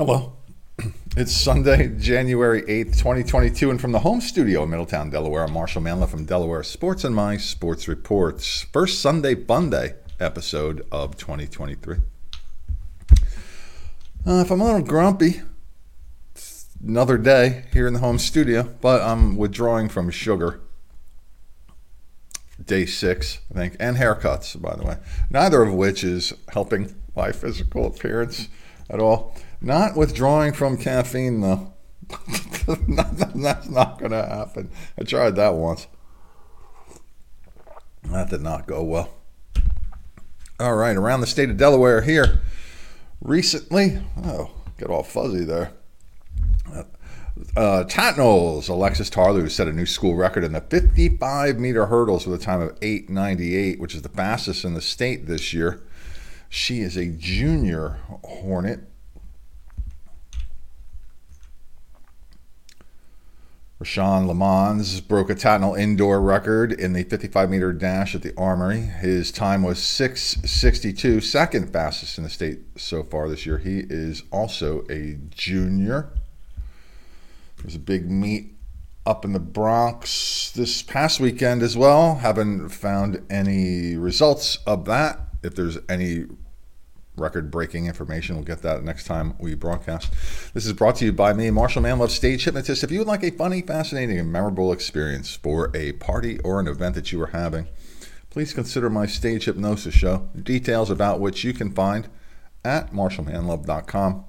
Hello. It's Sunday, January 8th, 2022, and from the home studio in Middletown, Delaware, I'm Marshall Manlove from Delaware Sports and My Sports Reports. First Sunday Fun Day episode of 2023. Uh, if I'm a little grumpy, another day here in the home studio, but I'm withdrawing from sugar. Day six, I think, and haircuts, by the way. Neither of which is helping my physical appearance at all. Not withdrawing from caffeine, though. That's not going to happen. I tried that once. That did not go well. All right, around the state of Delaware here recently, oh, get all fuzzy there. Uh, Tatnall's Alexis Tarlew set a new school record in the 55 meter hurdles with a time of 8.98, which is the fastest in the state this year. She is a junior Hornet. Rashawn Lamons broke a Tatnall indoor record in the 55 meter dash at the Armory. His time was 6.62, second fastest in the state so far this year. He is also a junior. There's a big meet up in the Bronx this past weekend as well. Haven't found any results of that. If there's any record breaking information. We'll get that next time we broadcast. This is brought to you by me, Marshall Manlove, stage hypnotist. If you would like a funny, fascinating, and memorable experience for a party or an event that you are having, please consider my stage hypnosis show, details about which you can find at marshallmanlove.com.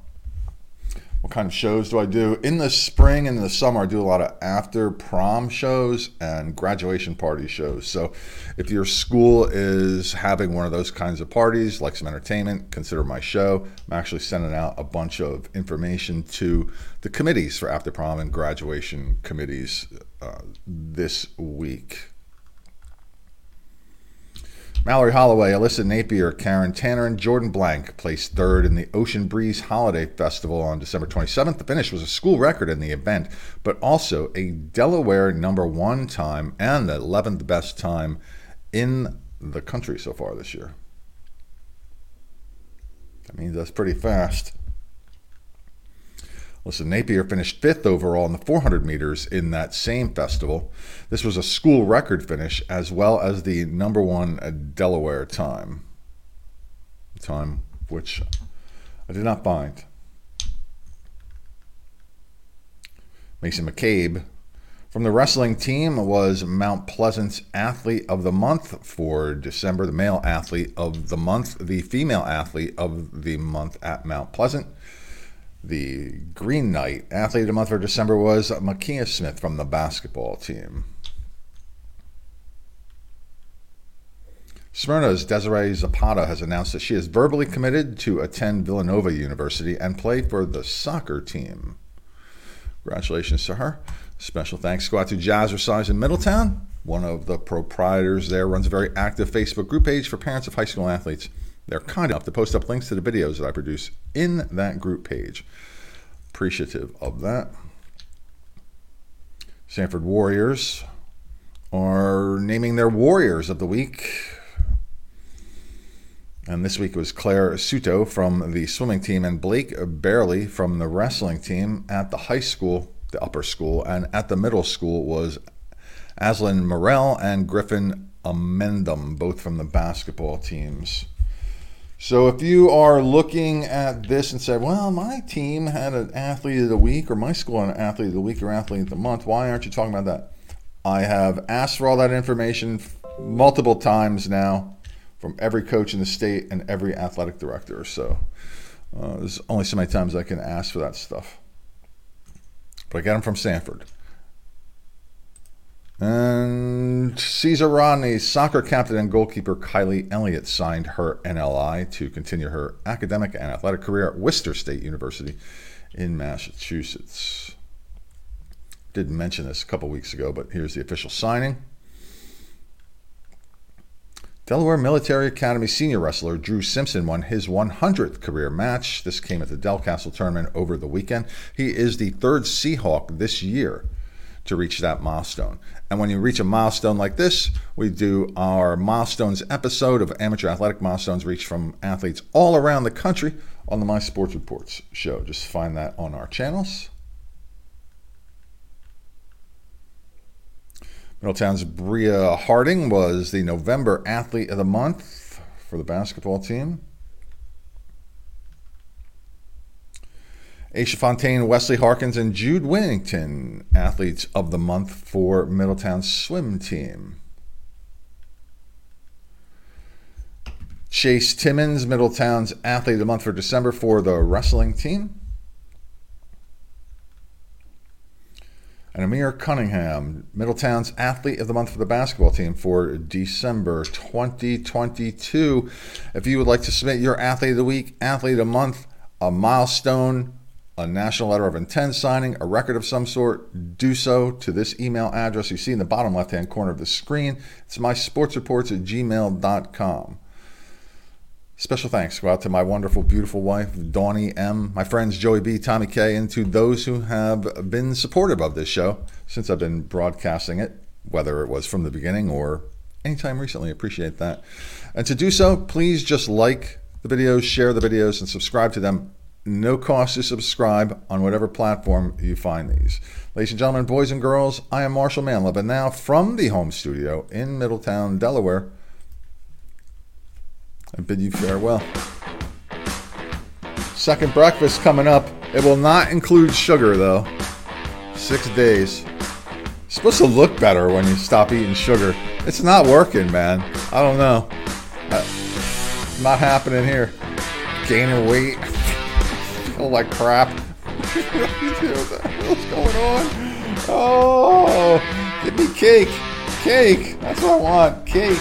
What kind of shows do I do? In the spring and the summer, I do a lot of after prom shows and graduation party shows. So if your school is having one of those kinds of parties, like some entertainment, consider my show. I'm actually sending out a bunch of information to the committees for after prom and graduation committees uh, this week. Mallory Holloway, Alyssa Napier, Karen Tanner, and Jordan Blank placed third in the Ocean Breeze Holiday Festival on December 27th. The finish was a school record in the event, but also a Delaware number one time and the 11th best time in the country so far this year. That means that's pretty fast. Listen, Napier finished fifth overall in the 400 meters in that same festival. This was a school record finish as well as the number one Delaware time. Time which I did not find. Mason McCabe from the wrestling team was Mount Pleasant's athlete of the month for December, the male athlete of the month, the female athlete of the month at Mount Pleasant. The Green Knight athlete of the month for December was Makia Smith from the basketball team. Smyrna's Desiree Zapata has announced that she is verbally committed to attend Villanova University and play for the soccer team. Congratulations to her. Special thanks go out to Jazzercise in Middletown. One of the proprietors there runs a very active Facebook group page for parents of high school athletes. They're kind enough to post up links to the videos that I produce in that group page. Appreciative of that. Sanford Warriors are naming their Warriors of the Week. And this week was Claire Suto from the swimming team and Blake Barely from the wrestling team at the high school, the upper school, and at the middle school was Aslan Morel and Griffin Amendum, both from the basketball teams. So if you are looking at this and say, well, my team had an athlete of the week, or my school had an athlete of the week or athlete of the month, why aren't you talking about that? I have asked for all that information multiple times now from every coach in the state and every athletic director. So uh, there's only so many times I can ask for that stuff. But I got them from Sanford. And Caesar Rodney's soccer captain and goalkeeper Kylie Elliott signed her NLI to continue her academic and athletic career at Worcester State University in Massachusetts. Didn't mention this a couple weeks ago, but here's the official signing. Delaware Military Academy senior wrestler Drew Simpson won his 100th career match. This came at the Delcastle tournament over the weekend. He is the third Seahawk this year to reach that milestone. And when you reach a milestone like this, we do our milestones episode of amateur athletic milestones reached from athletes all around the country on the My Sports Reports show. Just find that on our channels. Middletown's Bria Harding was the November Athlete of the Month for the basketball team. Aisha Fontaine, Wesley Harkins, and Jude Winnington, athletes of the month for Middletown's swim team. Chase Timmons, Middletown's athlete of the month for December for the wrestling team. And Amir Cunningham, Middletown's athlete of the month for the basketball team for December 2022. If you would like to submit your athlete of the week, athlete of the month, a milestone, a national letter of intent signing, a record of some sort, do so to this email address you see in the bottom left hand corner of the screen. It's my sportsreports at gmail.com. Special thanks go out to my wonderful, beautiful wife, Dawnie M., my friends Joey B., Tommy K., and to those who have been supportive of this show since I've been broadcasting it, whether it was from the beginning or anytime recently. Appreciate that. And to do so, please just like the videos, share the videos, and subscribe to them no cost to subscribe on whatever platform you find these. Ladies and gentlemen, boys and girls, I am Marshall Manlove, and now from the home studio in Middletown, Delaware, I bid you farewell. Second breakfast coming up. It will not include sugar, though. Six days. It's supposed to look better when you stop eating sugar. It's not working, man. I don't know. Uh, not happening here. Gaining weight feel like crap. what the hell's going on? Oh, give me cake. Cake. That's what I want. Cake.